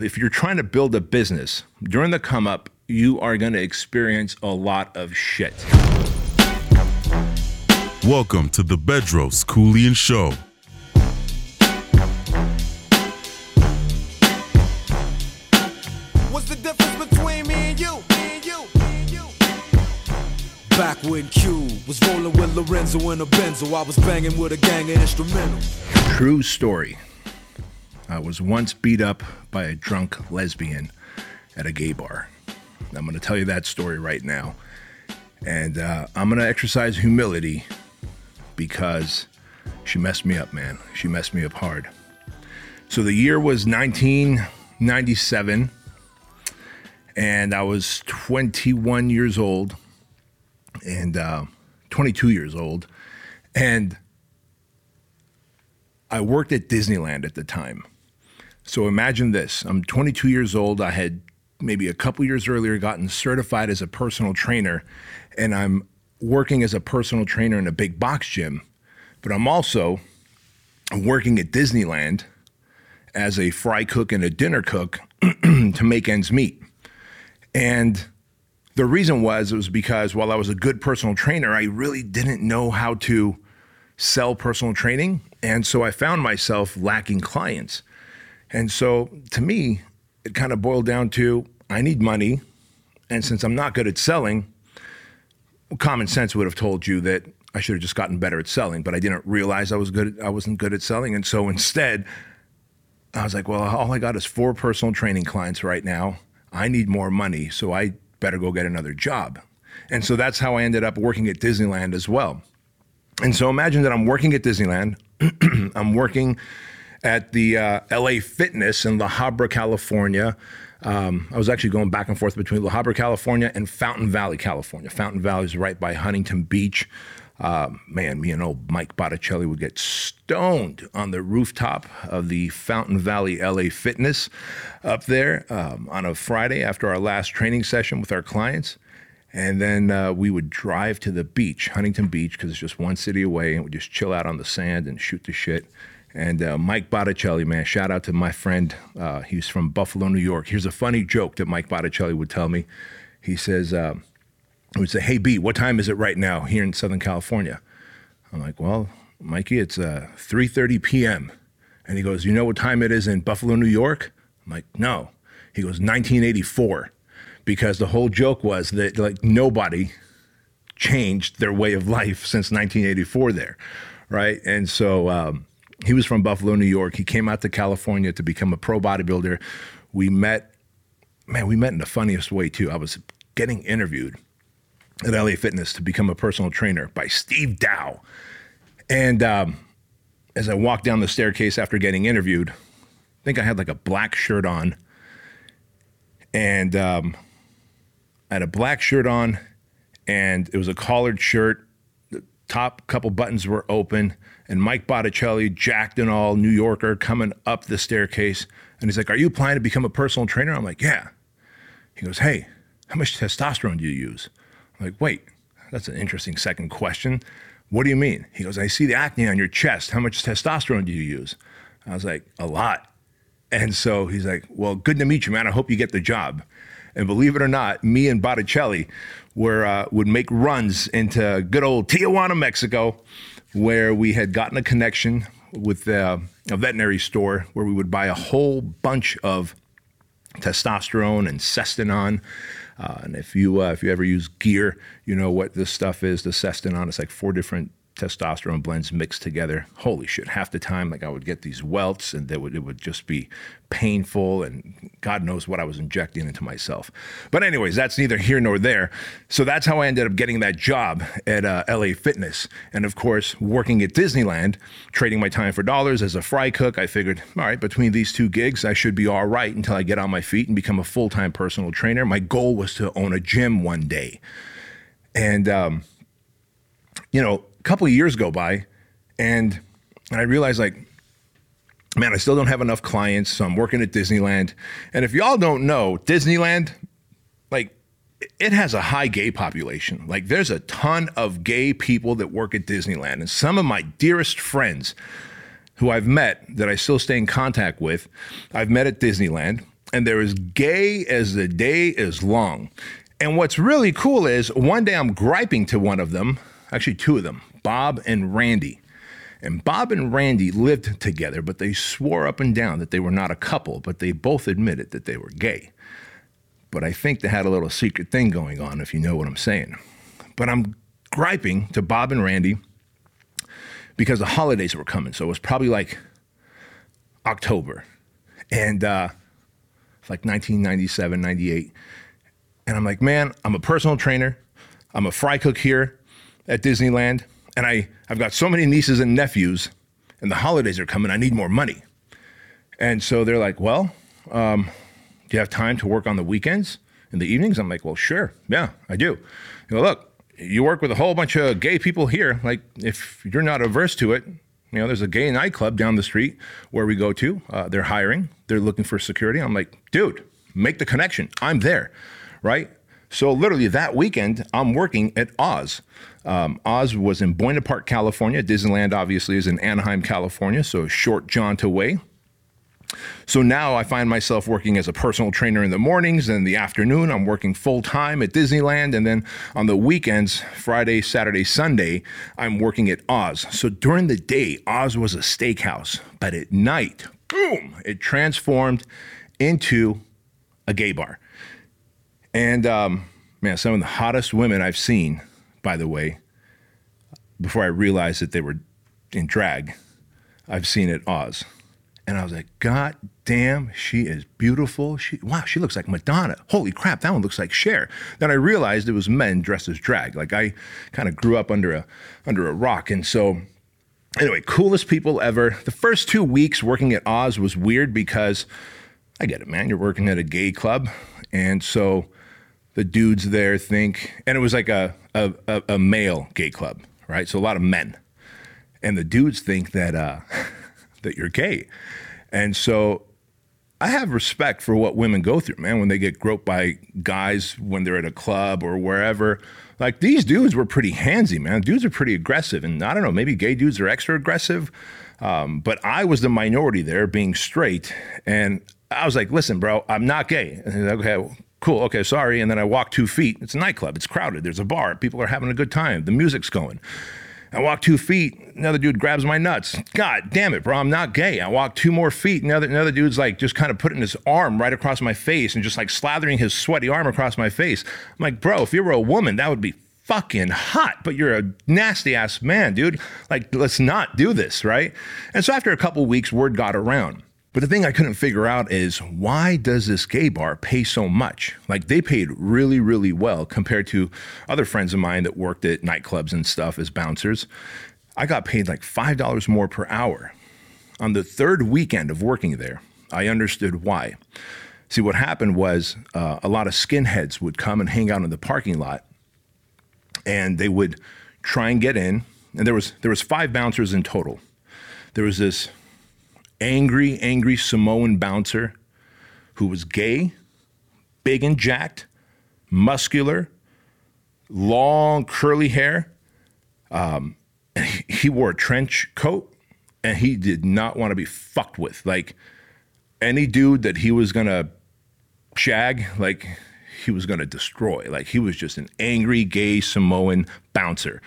If you're trying to build a business during the come up, you are going to experience a lot of shit. Welcome to the Bedros Keuilian Show. What's the difference between me and you? Me and you, me and you. Back when Q was rolling with Lorenzo in a Benzo, I was banging with a gang of instrumentals. True story. I was once beat up by a drunk lesbian at a gay bar. I'm going to tell you that story right now. And uh, I'm going to exercise humility because she messed me up, man. She messed me up hard. So the year was 1997, and I was 21 years old and uh, 22 years old. And I worked at Disneyland at the time. So imagine this I'm 22 years old. I had maybe a couple years earlier gotten certified as a personal trainer, and I'm working as a personal trainer in a big box gym. But I'm also working at Disneyland as a fry cook and a dinner cook to make ends meet. And the reason was it was because while I was a good personal trainer, I really didn't know how to sell personal training. And so I found myself lacking clients. And so to me, it kind of boiled down to I need money. And since I'm not good at selling, common sense would have told you that I should have just gotten better at selling, but I didn't realize I was good. I wasn't good at selling. And so instead, I was like, well, all I got is four personal training clients right now. I need more money, so I better go get another job. And so that's how I ended up working at Disneyland as well. And so imagine that I'm working at Disneyland. I'm working at the uh, LA Fitness in La Habra, California. Um, I was actually going back and forth between La Habra, California and Fountain Valley, California. Fountain Valley is right by Huntington Beach. Uh, man, me and old Mike Botticelli would get stoned on the rooftop of the Fountain Valley LA Fitness up there um, on a Friday after our last training session with our clients. And then uh, we would drive to the beach, Huntington Beach, because it's just one city away, and we'd just chill out on the sand and shoot the shit. And uh, Mike Botticelli, man, shout out to my friend. Uh, he's from Buffalo, New York. Here's a funny joke that Mike Botticelli would tell me. He says, uh, he would say, "Hey B, what time is it right now here in Southern California?" I'm like, "Well, Mikey, it's uh, 3:30 p.m." And he goes, "You know what time it is in Buffalo, New York?" I'm like, "No." He goes, "1984," because the whole joke was that like nobody changed their way of life since 1984 there, right? And so. Um, he was from Buffalo, New York. He came out to California to become a pro bodybuilder. We met, man, we met in the funniest way too. I was getting interviewed at LA Fitness to become a personal trainer by Steve Dow. And um, as I walked down the staircase after getting interviewed, I think I had like a black shirt on. And um, I had a black shirt on, and it was a collared shirt. The top couple buttons were open and Mike Botticelli, jacked and all, New Yorker, coming up the staircase. And he's like, Are you planning to become a personal trainer? I'm like, Yeah. He goes, Hey, how much testosterone do you use? I'm like, Wait, that's an interesting second question. What do you mean? He goes, I see the acne on your chest. How much testosterone do you use? I was like, A lot. And so he's like, Well, good to meet you, man. I hope you get the job. And believe it or not, me and Botticelli were, uh, would make runs into good old Tijuana, Mexico where we had gotten a connection with uh, a veterinary store where we would buy a whole bunch of testosterone and Sustanon. Uh, and if you uh, if you ever use gear, you know what this stuff is. The Sustanon. It's like four different testosterone blends mixed together. Holy shit! Half the time, like I would get these welts, and they would it would just be painful, and God knows what I was injecting into myself. But anyways, that's neither here nor there. So that's how I ended up getting that job at uh, LA Fitness, and of course, working at Disneyland, trading my time for dollars as a fry cook. I figured, all right, between these two gigs, I should be all right until I get on my feet and become a full time personal trainer. My goal was to own a gym one day, and um, you know couple of years go by and and I realized like man, I still don't have enough clients, so I'm working at Disneyland. And if y'all don't know, Disneyland like it has a high gay population. Like there's a ton of gay people that work at Disneyland and some of my dearest friends who I've met that I still stay in contact with, I've met at Disneyland and they're as gay as the day is long. And what's really cool is one day I'm griping to one of them, actually two of them, Bob and Randy. And Bob and Randy lived together, but they swore up and down that they were not a couple, but they both admitted that they were gay. But I think they had a little secret thing going on, if you know what I'm saying. But I'm griping to Bob and Randy because the holidays were coming. So it was probably like October. And uh, like 1997, 98. And I'm like, man, I'm a personal trainer. I'm a fry cook here at Disneyland. And I, I've got so many nieces and nephews, and the holidays are coming. I need more money. And so they're like, well, um, do you have time to work on the weekends in the evenings? I'm like, well, sure. Yeah, I do. You look, you work with a whole bunch of gay people here. Like, if you're not averse to it, you know, there's a gay nightclub down the street where we go to. Uh, they're hiring, they're looking for security. I'm like, dude, make the connection. I'm there, right? So, literally, that weekend, I'm working at Oz. Um, Oz was in Buena Park, California. Disneyland, obviously, is in Anaheim, California, so short jaunt away. So now I find myself working as a personal trainer in the mornings and the afternoon. I'm working full time at Disneyland. And then on the weekends, Friday, Saturday, Sunday, I'm working at Oz. So during the day, Oz was a steakhouse. But at night, boom, it transformed into a gay bar. And um, man, some of the hottest women I've seen, by the way, before I realized that they were in drag, I've seen at Oz. And I was like, God damn, she is beautiful. She wow, she looks like Madonna. Holy crap, that one looks like Cher. Then I realized it was men dressed as drag. Like I kind of grew up under a under a rock. And so anyway, coolest people ever. The first two weeks working at Oz was weird because I get it, man. You're working at a gay club. And so the dudes there think, and it was like a, a, a male gay club, right? So a lot of men. And the dudes think that uh that you're gay. And so I have respect for what women go through, man, when they get groped by guys when they're at a club or wherever. Like these dudes were pretty handsy, man. Dudes are pretty aggressive. And I don't know, maybe gay dudes are extra aggressive. Um, but I was the minority there being straight. And I was like, listen, bro, I'm not gay. And like, okay, cool. Okay, sorry. And then I walk two feet. It's a nightclub. It's crowded. There's a bar. People are having a good time. The music's going. I walk two feet, another dude grabs my nuts. God damn it, bro, I'm not gay. I walk two more feet, another another dude's like just kind of putting his arm right across my face and just like slathering his sweaty arm across my face. I'm like, bro, if you were a woman, that would be fucking hot, but you're a nasty ass man, dude. Like, let's not do this, right? And so after a couple weeks, word got around. But the thing I couldn't figure out is why does this gay bar pay so much? Like they paid really, really well compared to other friends of mine that worked at nightclubs and stuff as bouncers. I got paid like $5 more per hour. On the third weekend of working there, I understood why. See, what happened was uh, a lot of skinheads would come and hang out in the parking lot, and they would try and get in. And there was there was five bouncers in total. There was this angry, angry Samoan bouncer who was gay, big and jacked, muscular, long curly hair. Um, he wore a trench coat and he did not want to be fucked with. Like any dude that he was going to shag, like he was going to destroy. Like he was just an angry gay Samoan bouncer.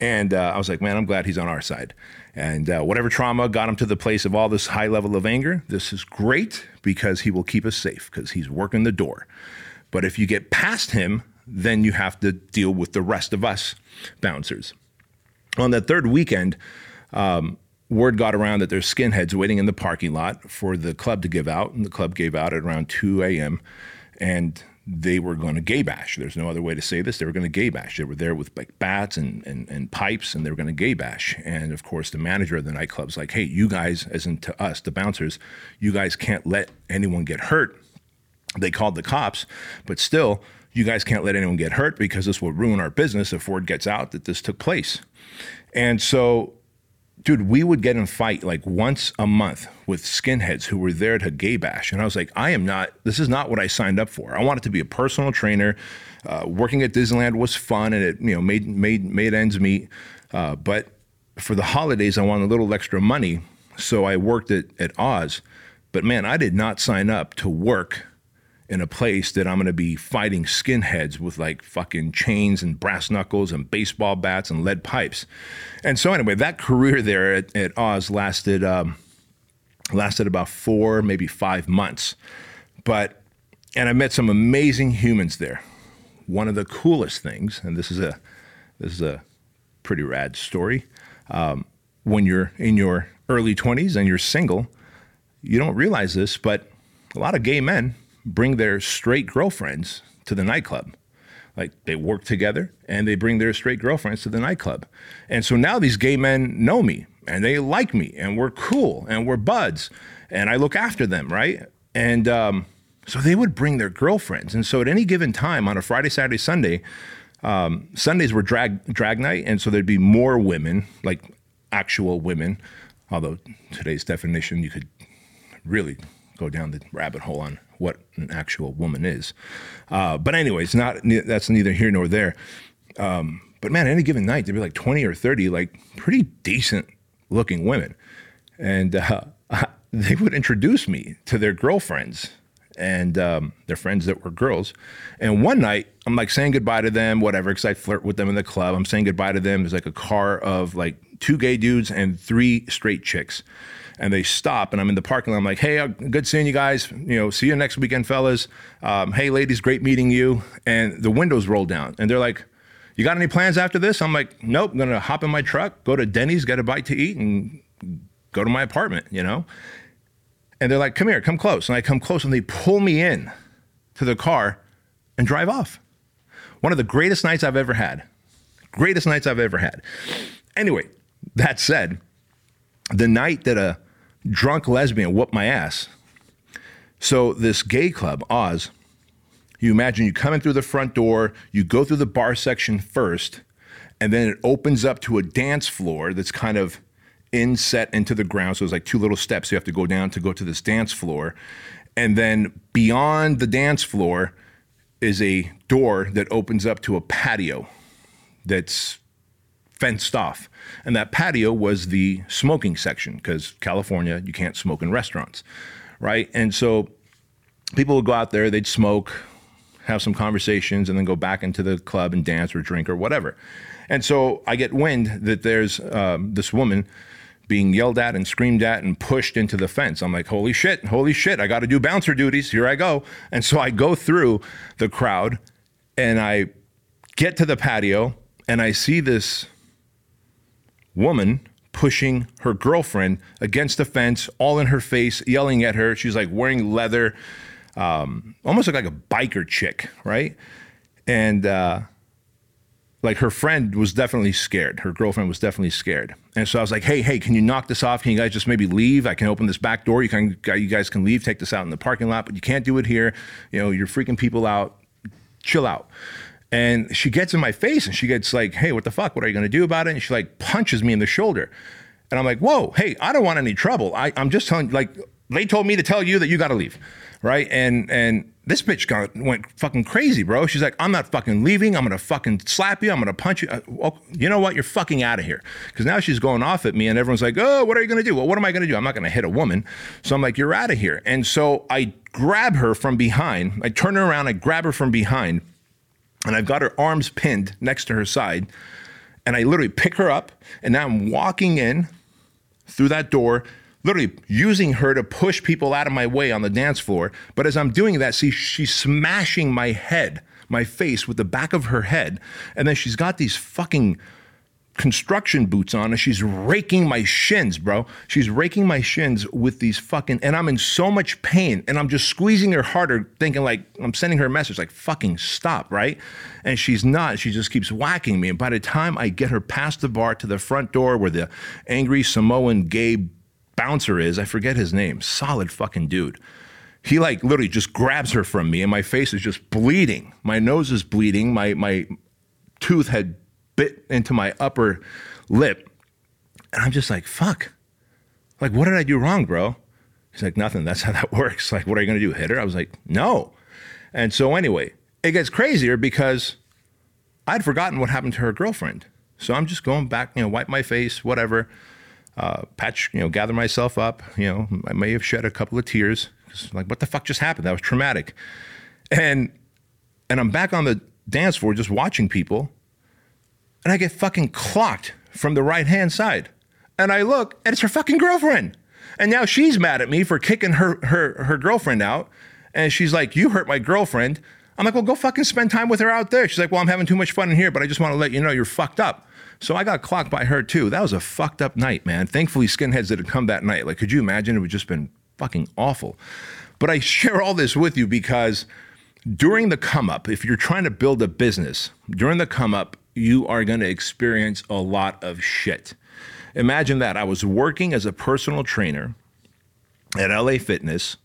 And uh, I was like, man, I'm glad he's on our side. And uh, whatever trauma got him to the place of all this high level of anger, this is great because he will keep us safe because he's working the door. But if you get past him, then you have to deal with the rest of us bouncers. On that third weekend, um, word got around that there's skinheads waiting in the parking lot for the club to give out, and the club gave out at around 2 a.m. And they were going to gay bash. There's no other way to say this. They were going to gay bash. They were there with like bats and, and, and pipes, and they were going to gay bash. And of course, the manager of the nightclub's like, hey, you guys, as in to us, the bouncers, you guys can't let anyone get hurt. They called the cops, but still, you guys can't let anyone get hurt because this will ruin our business if word gets out that this took place. And so dude, we would get in fight like once a month with skinheads who were there to gay bash. And I was like, I am not, this is not what I signed up for. I wanted to be a personal trainer. Uh, working at Disneyland was fun and it, you know, made, made, made ends meet. Uh, but for the holidays, I wanted a little extra money. So I worked at, at Oz But man, I did not sign up to work in a place that I'm going to be fighting skinheads with like fucking chains and brass knuckles and baseball bats and lead pipes. And so anyway, that career there at, at Oz lasted um, lasted about four, maybe five months. But and I met some amazing humans there. One of the coolest things, and this is a this is a pretty rad story. Um, when you're in your early 20s and you're single, you don't realize this, but a lot of gay men bring their straight girlfriends to the nightclub. Like they work together and they bring their straight girlfriends to the nightclub. And so now these gay men know me and they like me and we're cool and we're buds and I look after them, right? And um, so they would bring their girlfriends. And so at any given time on a Friday, Saturday, Sunday, um, Sundays were drag drag night, and so there'd be more women, like actual women. Although today's definition, you could really go down the rabbit hole on what an actual woman is. Uh, but anyways, not that's neither here nor there. Um, but man, any given night there'd be like twenty or thirty, like pretty decent looking women, and uh, they would introduce me to their girlfriends and um, their friends that were girls. And one night, I'm like saying goodbye to them, whatever, because I flirt with them in the club. I'm saying goodbye to them. There's like a car of like two gay dudes and three straight chicks. And they stop, and I'm in the parking lot. I'm like, hey, uh, good seeing you guys. You know, see you next weekend, fellas. Um, hey, ladies, great meeting you. And the windows roll down, and they're like, you got any plans after this? I'm like, nope, I'm gonna hop in my truck, go to Denny's, get a bite to eat, and go to my apartment, you know? And they're like, come here, come close. And I come close and they pull me in to the car and drive off. One of the greatest nights I've ever had. Greatest nights I've ever had. Anyway, that said, the night that a drunk lesbian whooped my ass. So, this gay club, Oz, you imagine you come in through the front door, you go through the bar section first, and then it opens up to a dance floor that's kind of inset into the ground. So it's like two little steps you have to go down to go to this dance floor. And then beyond the dance floor is a door that opens up to a patio that's fenced off. And that patio was the smoking section because California, you can't smoke in restaurants, right? And so people would go out there, they'd smoke, have some conversations, and then go back into the club and dance or drink or whatever. And so I get wind that there's um, this woman being yelled at and screamed at and pushed into the fence. I'm like, holy shit, holy shit, I got to do bouncer duties. Here I go. And so I go through the crowd and I get to the patio and I see this woman pushing her girlfriend against the fence, all in her face, yelling at her. She's like wearing leather, um, almost like a biker chick, right? And, uh, like her friend was definitely scared. Her girlfriend was definitely scared. And so I was like, hey, hey, can you knock this off? Can you guys just maybe leave? I can open this back door. You can you guys can leave, take this out in the parking lot, but you can't do it here. You know, you're freaking people out. Chill out. And she gets in my face and she gets like, hey, what the fuck? What are you gonna do about it? And she like punches me in the shoulder. And I'm like, whoa, hey, I don't want any trouble. I, I'm just telling like they told me to tell you that you gotta leave. Right. And and this bitch got, went fucking crazy, bro. She's like, I'm not fucking leaving. I'm gonna fucking slap you. I'm gonna punch you. Uh, well, you know what? You're fucking out of here. Because now she's going off at me, and everyone's like, Oh, what are you gonna do? Well, what am I gonna do? I'm not gonna hit a woman. So I'm like, You're out of here. And so I grab her from behind. I turn her around. I grab her from behind, and I've got her arms pinned next to her side. And I literally pick her up, and now I'm walking in through that door literally using her to push people out of my way on the dance floor. But as I'm doing that, see, she's smashing my head, my face with the back of her head. And then she's got these fucking construction boots on and she's raking my shins, bro. She's raking my shins with these fucking, and I'm in so much pain and I'm just squeezing her harder, thinking like, I'm sending her a message like, fucking stop, right? And she's not. She just keeps whacking me. And by the time I get her past the bar to the front door where the angry Samoan gay bouncer is, I forget his name, solid fucking dude. He like literally just grabs her from me and my face is just bleeding. My nose is bleeding. My my tooth had bit into my upper lip. And I'm just like, fuck. Like, what did I do wrong, bro? He's like, nothing. That's how that works. Like, what are you gonna do? Hit her? I was like, no. And so anyway, it gets crazier because I'd forgotten what happened to her girlfriend. So I'm just going back, you know, wipe my face, whatever. Uh, patch, you know, gather myself up. You know, I may have shed a couple of tears. Like, what the fuck just happened? That was traumatic. And and I'm back on the dance floor just watching people, and I get fucking clocked from the right hand side. And I look, and it's her fucking girlfriend. And now she's mad at me for kicking her her her girlfriend out. And she's like, "You hurt my girlfriend." I'm like, "Well, go fucking spend time with her out there." She's like, "Well, I'm having too much fun in here, but I just want to let you know you're fucked up." So I got clocked by her too. That was a fucked up night, man. Thankfully, skinheads didn't come that night. Like, could you imagine? It would just been fucking awful. But I share all this with you because during the come up, if you're trying to build a business, during the come up, you are going to experience a lot of shit. Imagine that. I was working as a personal trainer at LA Fitness,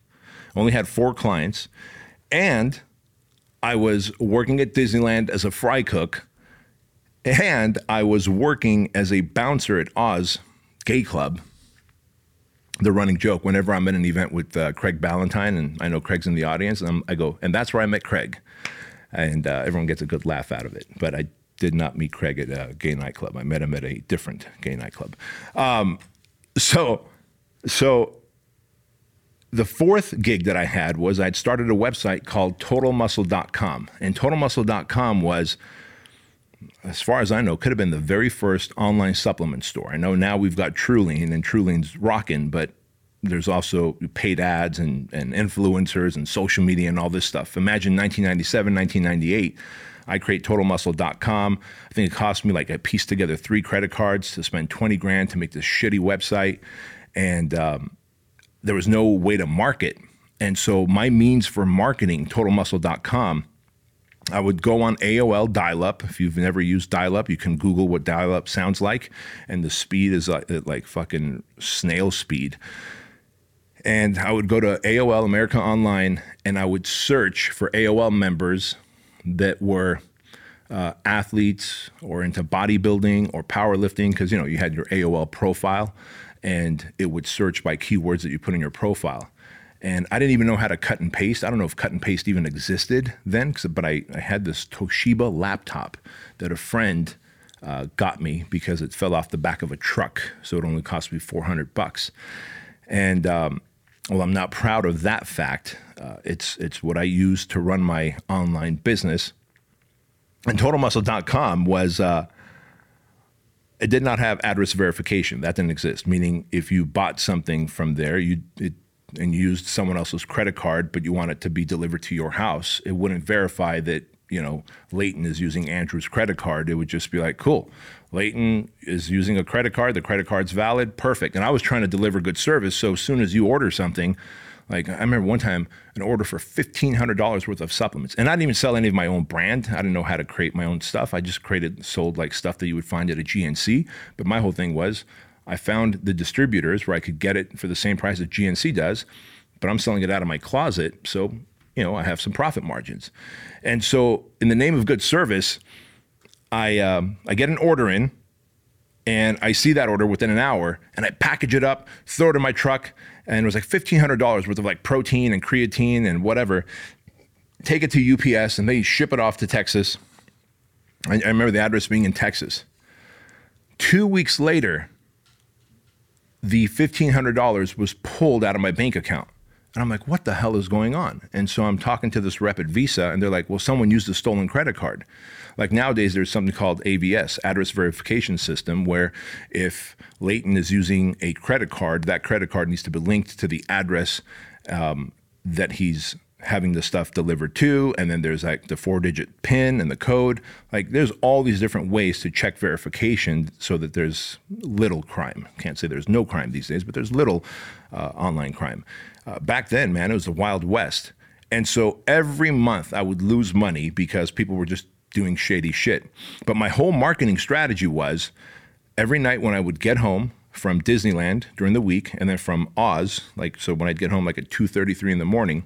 only had four clients, and I was working at Disneyland as a fry cook, and I was working as a bouncer at Oz Gay Club. The running joke whenever I'm at an event with uh, Craig Ballantyne, and I know Craig's in the audience, and I'm, i go, and that's where I met Craig. And uh, everyone gets a good laugh out of it. But I did not meet Craig at a gay nightclub. I met him at a different gay nightclub. Um, so, so the fourth gig that I had was I'd started a website called totalmuscle.com. And totalmuscle.com was, as far as I know, could have been the very first online supplement store. I know now we've got Truline and Truline's rocking, but there's also paid ads and, and influencers and social media and all this stuff. Imagine 1997, 1998 I create totalmuscle.com. I think it cost me like I pieced together three credit cards to spend 20 grand to make this shitty website. And um, there was no way to market. And so my means for marketing totalmuscle.com, I would go on AOL dial up. If you've never used dial up, you can Google what dial up sounds like. And the speed is like, like fucking snail speed. And I would go to AOL America Online and I would search for AOL members that were uh, athletes or into bodybuilding or powerlifting because you know you had your AOL profile and it would search by keywords that you put in your profile. And I didn't even know how to cut and paste. I don't know if cut and paste even existed then, but I, I had this Toshiba laptop that a friend uh, got me because it fell off the back of a truck. So it only cost me 400 bucks. And um, well, I'm not proud of that fact. Uh, it's it's what I use to run my online business. And TotalMuscle.com was uh, it did not have address verification. That didn't exist. Meaning, if you bought something from there, you it, and used someone else's credit card, but you want it to be delivered to your house, it wouldn't verify that you know Leighton is using Andrew's credit card. It would just be like, cool, Leighton is using a credit card. The credit card's valid. Perfect. And I was trying to deliver good service. So as soon as you order something, like I remember one time an order for fifteen hundred dollars worth of supplements, and I didn't even sell any of my own brand. I didn't know how to create my own stuff. I just created sold like stuff that you would find at a GNC. But my whole thing was I found the distributors where I could get it for the same price that GNC does, but I'm selling it out of my closet, so you know I have some profit margins. And so in the name of good service, I um, I get an order in, and I see that order within an hour, and I package it up, throw it in my truck, and it was like fifteen hundred dollars worth of like protein and creatine and whatever. Take it to UPS, and they ship it off to Texas. I, I remember the address being in Texas. Two weeks later, the fifteen hundred dollars was pulled out of my bank account. And I'm like, what the hell is going on? And so I'm talking to this rep at Visa, and they're like, well, someone used a stolen credit card. Like nowadays, there's something called AVS, address verification system, where if Leighton is using a credit card, that credit card needs to be linked to the address um, that he's having the stuff delivered to and then there's like the four digit pin and the code. Like there's all these different ways to check verification so that there's little crime. Can't say there's no crime these days but there's little uh, online crime. Uh, back then man it was the wild west. And so every month i would lose money because people were just doing shady shit. But my whole marketing strategy was every night when I would get home from Disneyland during the week and then from Oz, like so when I'd get home like at 2:33 in the morning,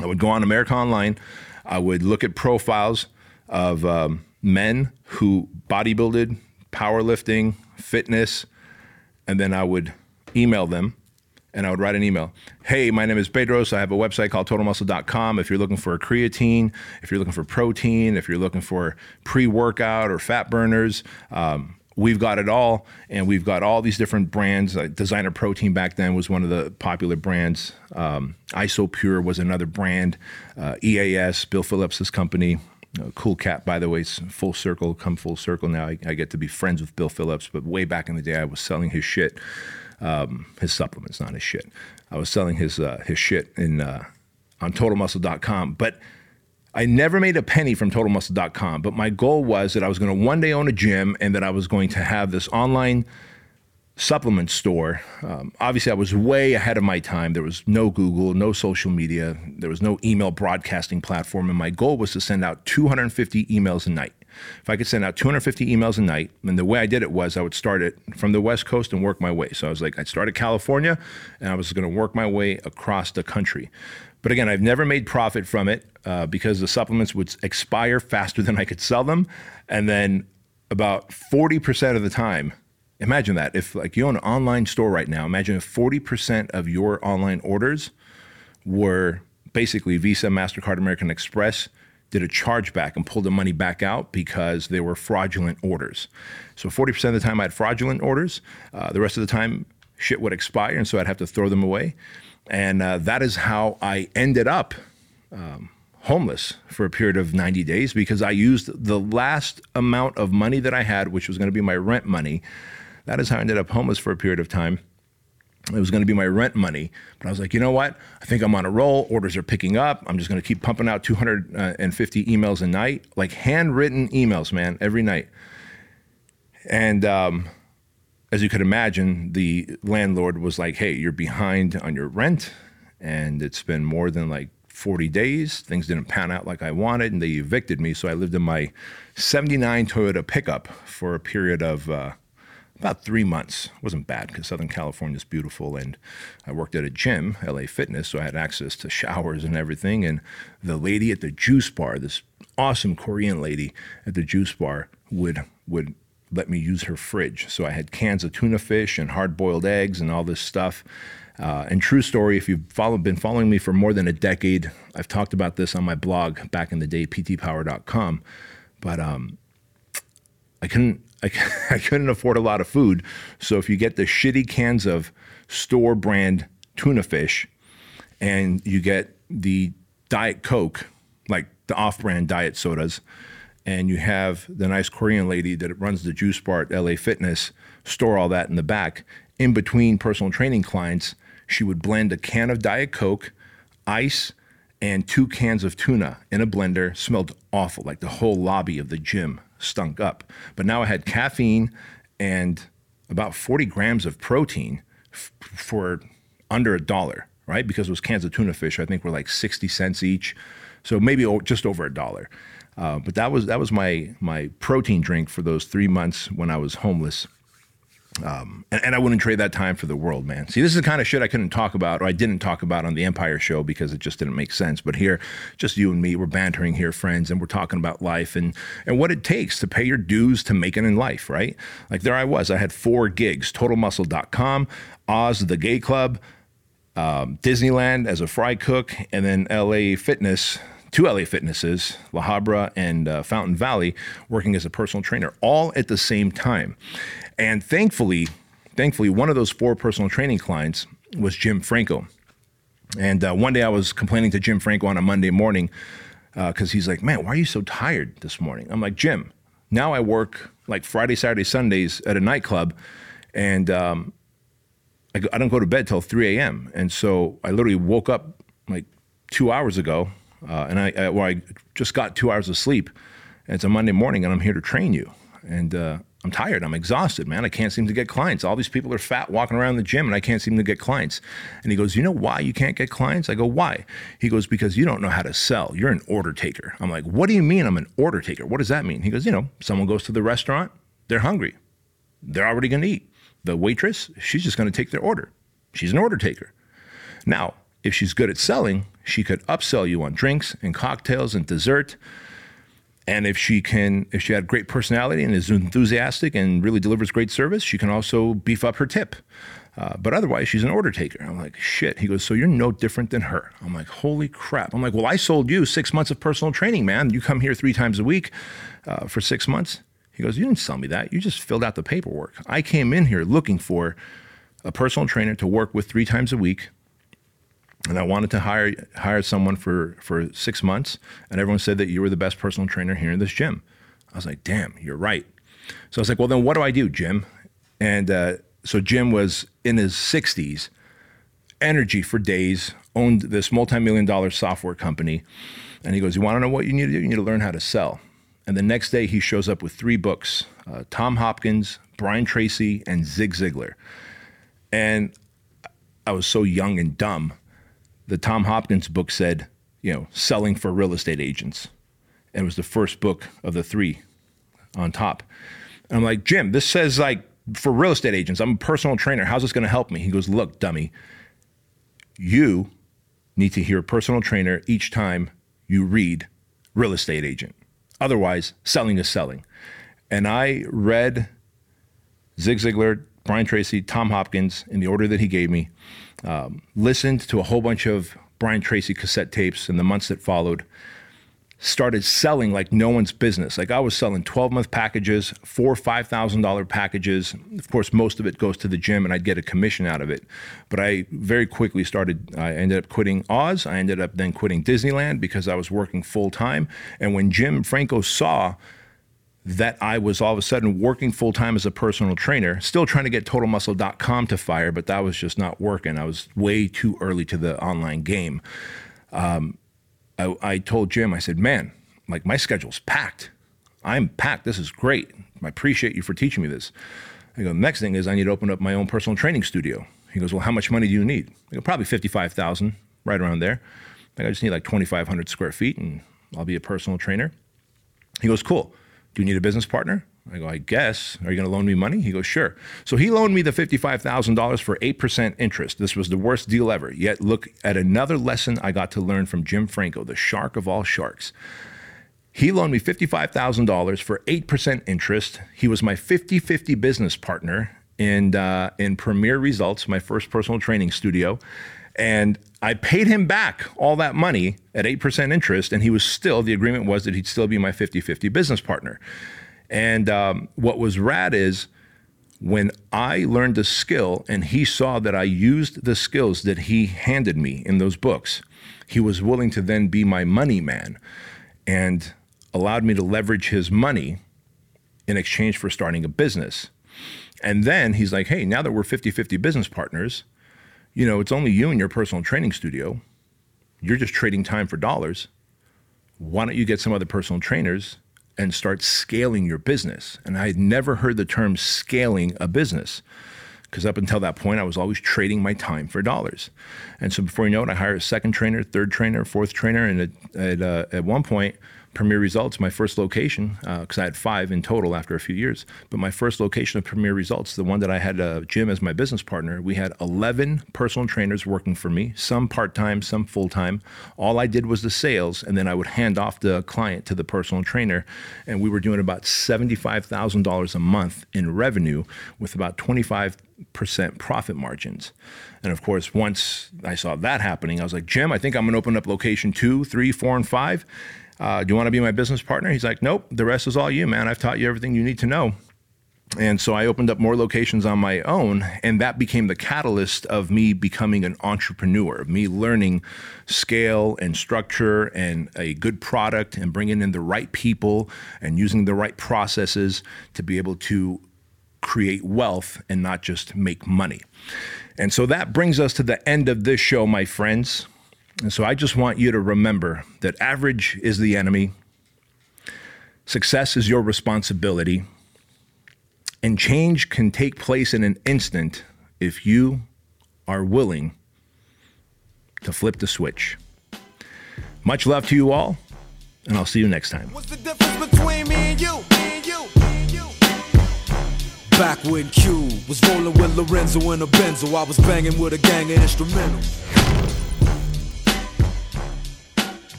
I would go on America Online, I would look at profiles of um, men who bodybuilded, powerlifting, fitness, and then I would email them and I would write an email. Hey, my name is Bedros. I have a website called totalmuscle.com. If you're looking for creatine, if you're looking for protein, if you're looking for pre workout or fat burners, um, we've got it all, and we've got all these different brands. Uh, Designer Protein back then was one of the popular brands. Um, Isopure was another brand. Uh, EAS, Bill Phillips' company. Uh, cool cat, by the way, it's full circle, come full circle now. I, I, get to be friends with Bill Phillips, but way back in the day, I was selling his shit, um, his supplements, not his shit. I was selling his uh, his shit in uh, on TotalMuscle.com, but I never made a penny from TotalMuscle.com, but my goal was that I was going to one day own a gym and that I was going to have this online supplement store. Um, obviously, I was way ahead of my time. There was no Google, no social media, there was no email broadcasting platform, and my goal was to send out 250 emails a night. If I could send out 250 emails a night, and the way I did it was I would start it from the West Coast and work my way. So I was like, I'd start at California, and I was going to work my way across the country. But again, I've never made profit from it uh, because the supplements would expire faster than I could sell them. And then about 40% of the time, imagine that. If like you own an online store right now, imagine if 40% of your online orders were basically Visa, MasterCard, American Express did a chargeback and pulled the money back out because they were fraudulent orders. So 40% of the time I had fraudulent orders. Uh, the rest of the time, shit would expire, and so I'd have to throw them away. And uh, that is how I ended up um, homeless for a period of 90 days because I used the last amount of money that I had, which was going to be my rent money. That is how I ended up homeless for a period of time. It was going to be my rent money. But I was like, you know what? I think I'm on a roll. Orders are picking up. I'm just going to keep pumping out 250 emails a night, like handwritten emails, man, every night. And um, as you could imagine, the landlord was like, hey, you're behind on your rent, and it's been more than like 40 days. Things didn't pan out like I wanted, and they evicted me. So I lived in my 79 Toyota pickup for a period of uh, about three months. It wasn't bad because Southern California is beautiful, and I worked at a gym, LA Fitness, so I had access to showers and everything. And the lady at the juice bar, this awesome Korean lady at the juice bar, would would let me use her fridge. So I had cans of tuna fish and hard boiled eggs and all this stuff. Uh, and true story, if you've follow, been following me for more than a decade, I've talked about this on my blog back in the day, ptpower.com. But um, I couldn't, I, I couldn't afford a lot of food. So if you get the shitty cans of store brand tuna fish, and you get the Diet Coke, like the off-brand diet sodas, and you have the nice Korean lady that runs the juice bar at LA Fitness store all that in the back. In between personal training clients, she would blend a can of Diet Coke, ice, and two cans of tuna in a blender. Smelled awful, like the whole lobby of the gym stunk up. But now I had caffeine and about 40 grams of protein f- for under a dollar, right? Because those cans of tuna fish, I think, were like 60 cents each. So maybe just over a dollar. Uh, but that was that was my my protein drink for those three months when I was homeless. Um, and, and, I wouldn't trade that time for the world, man. See, this is the kind of shit I couldn't talk about, or I didn't talk about on the Empire show because it just didn't make sense. But here, just you and me, we're bantering here, friends, and we're talking about life and and what it takes to pay your dues to make it in life, right? Like there I was, I had four gigs: TotalMuscle.com, Oz the Gay Club, um, Disneyland as a fry cook, and then LA Fitness two LA Fitnesses, La Habra and uh, Fountain Valley, working as a personal trainer, all at the same time. And thankfully, thankfully, one of those four personal training clients was Jim Franco. And uh, one day I was complaining to Jim Franco on a Monday morning because uh, he's like, "Man, why are you so tired this morning?" I'm like, "Jim, now I work like Friday, Saturday, Sundays at a nightclub, and um, I, go, I don't go to bed till 3 a.m. And so I literally woke up like two hours ago uh, and I, I, I just got two hours of sleep. It's a Monday morning, and I'm here to train you. And uh, I'm tired. I'm exhausted, man. I can't seem to get clients. All these people are fat walking around the gym, and I can't seem to get clients. And he goes, You know why you can't get clients? I go, Why? He goes, Because you don't know how to sell. You're an order taker. I'm like, What do you mean I'm an order taker? What does that mean? He goes, You know, someone goes to the restaurant, they're hungry, they're already going to eat. The waitress, she's just going to take their order. She's an order taker. Now, if she's good at selling, she could upsell you on drinks and cocktails and dessert. And if she can, if she had great personality and is enthusiastic and really delivers great service, she can also beef up her tip. Uh, but otherwise, she's an order taker. I'm like, shit. He goes, so you're no different than her. I'm like, holy crap. I'm like, well, I sold you six months of personal training, man. You come here three times a week uh, for six months. He goes, You didn't sell me that. You just filled out the paperwork. I came in here looking for a personal trainer to work with three times a week. And I wanted to hire hire someone for, for six months. And everyone said that you were the best personal trainer here in this gym. I was like, damn, you're right. So I was like, well, then what do I do, Jim? And uh, so Jim was in his 60s, energy for days, owned this multi million dollar software company. And he goes, You want to know what you need to do? You need to learn how to sell. And the next day, he shows up with three books uh, Tom Hopkins, Brian Tracy, and Zig Ziglar. And I was so young and dumb. The Tom Hopkins book said, you know, selling for real estate agents. And it was the first book of the three on top. And I'm like, Jim, this says like for real estate agents. I'm a personal trainer. How's this going to help me? He goes, Look, dummy, you need to hear personal trainer each time you read real estate agent. Otherwise, selling is selling. And I read Zig Ziglar, Brian Tracy, Tom Hopkins in the order that he gave me, um, listened to a whole bunch of Brian Tracy cassette tapes in the months that followed, started selling like no one's business. Like I was selling 12 month packages, four $5,000 packages. Of course, most of it goes to the gym and I'd get a commission out of it. But I very quickly started, I ended up quitting Oz. I ended up then quitting Disneyland because I was working full time. And when Jim Franco saw that I was all of a sudden working full time as a personal trainer, still trying to get totalmuscle.com to fire, but that was just not working. I was way too early to the online game. Um, I, I told Jim, I said, man, like my schedule's packed. I'm packed. This is great. I appreciate you for teaching me this. I go, the next thing is I need to open up my own personal training studio. He goes, well, how much money do you need? I go, probably 55,000, right around there. I just need like 2,500 square feet and I'll be a personal trainer. He goes, cool. Do you need a business partner? I go, I guess. Are you going to loan me money? He goes, sure. So he loaned me the $55,000 for 8% interest. This was the worst deal ever. Yet look at another lesson I got to learn from Jim Franco, the shark of all sharks. He loaned me $55,000 for 8% interest. He was my 50 50 business partner in, uh, in Premier Results, my first personal training studio. And I paid him back all that money at 8% interest, and he was still, the agreement was that he'd still be my 50 50 business partner. And um, what was rad is when I learned a skill and he saw that I used the skills that he handed me in those books, he was willing to then be my money man and allowed me to leverage his money in exchange for starting a business. And then he's like, hey, now that we're 50 50 business partners, you know, it's only you and your personal training studio. You're just trading time for dollars. Why don't you get some other personal trainers and start scaling your business. And I had never heard the term scaling a business because up until that point, I was always trading my time for dollars. And so before you know it, I hired a second trainer, third trainer, fourth trainer. And at, at, uh, at one point, Premier Results, my first location, because uh, I had five in total after a few years. But my first location of Premier Results, the one that I had uh, Jim as my business partner, we had 11 personal trainers working for me, some part time, some full time. All I did was the sales, and then I would hand off the client to the personal trainer. And we were doing about $75,000 a month in revenue with about 25 percent profit margins. And of course, once I saw that happening, I was like, Jim, I think I'm to open up location two, three, four, and five uh, do you want to be my business partner? He's like, nope, the rest is all you, man. I've taught you everything you need to know. And so I opened up more locations on my own, and that became the catalyst of me becoming an entrepreneur, me learning scale and structure and a good product and bringing in the right people and using the right processes to be able to create wealth and not just make money. And so that brings us to the end of this show, my friends. And so I just want you to remember that average is the enemy, success is your responsibility, and change can take place in an instant if you are willing to flip the switch. Much love to you all, and I'll see you next time. What's the difference between me and you? Back when Q was rolling with Lorenzo a Benzo, I was banging with a gang of.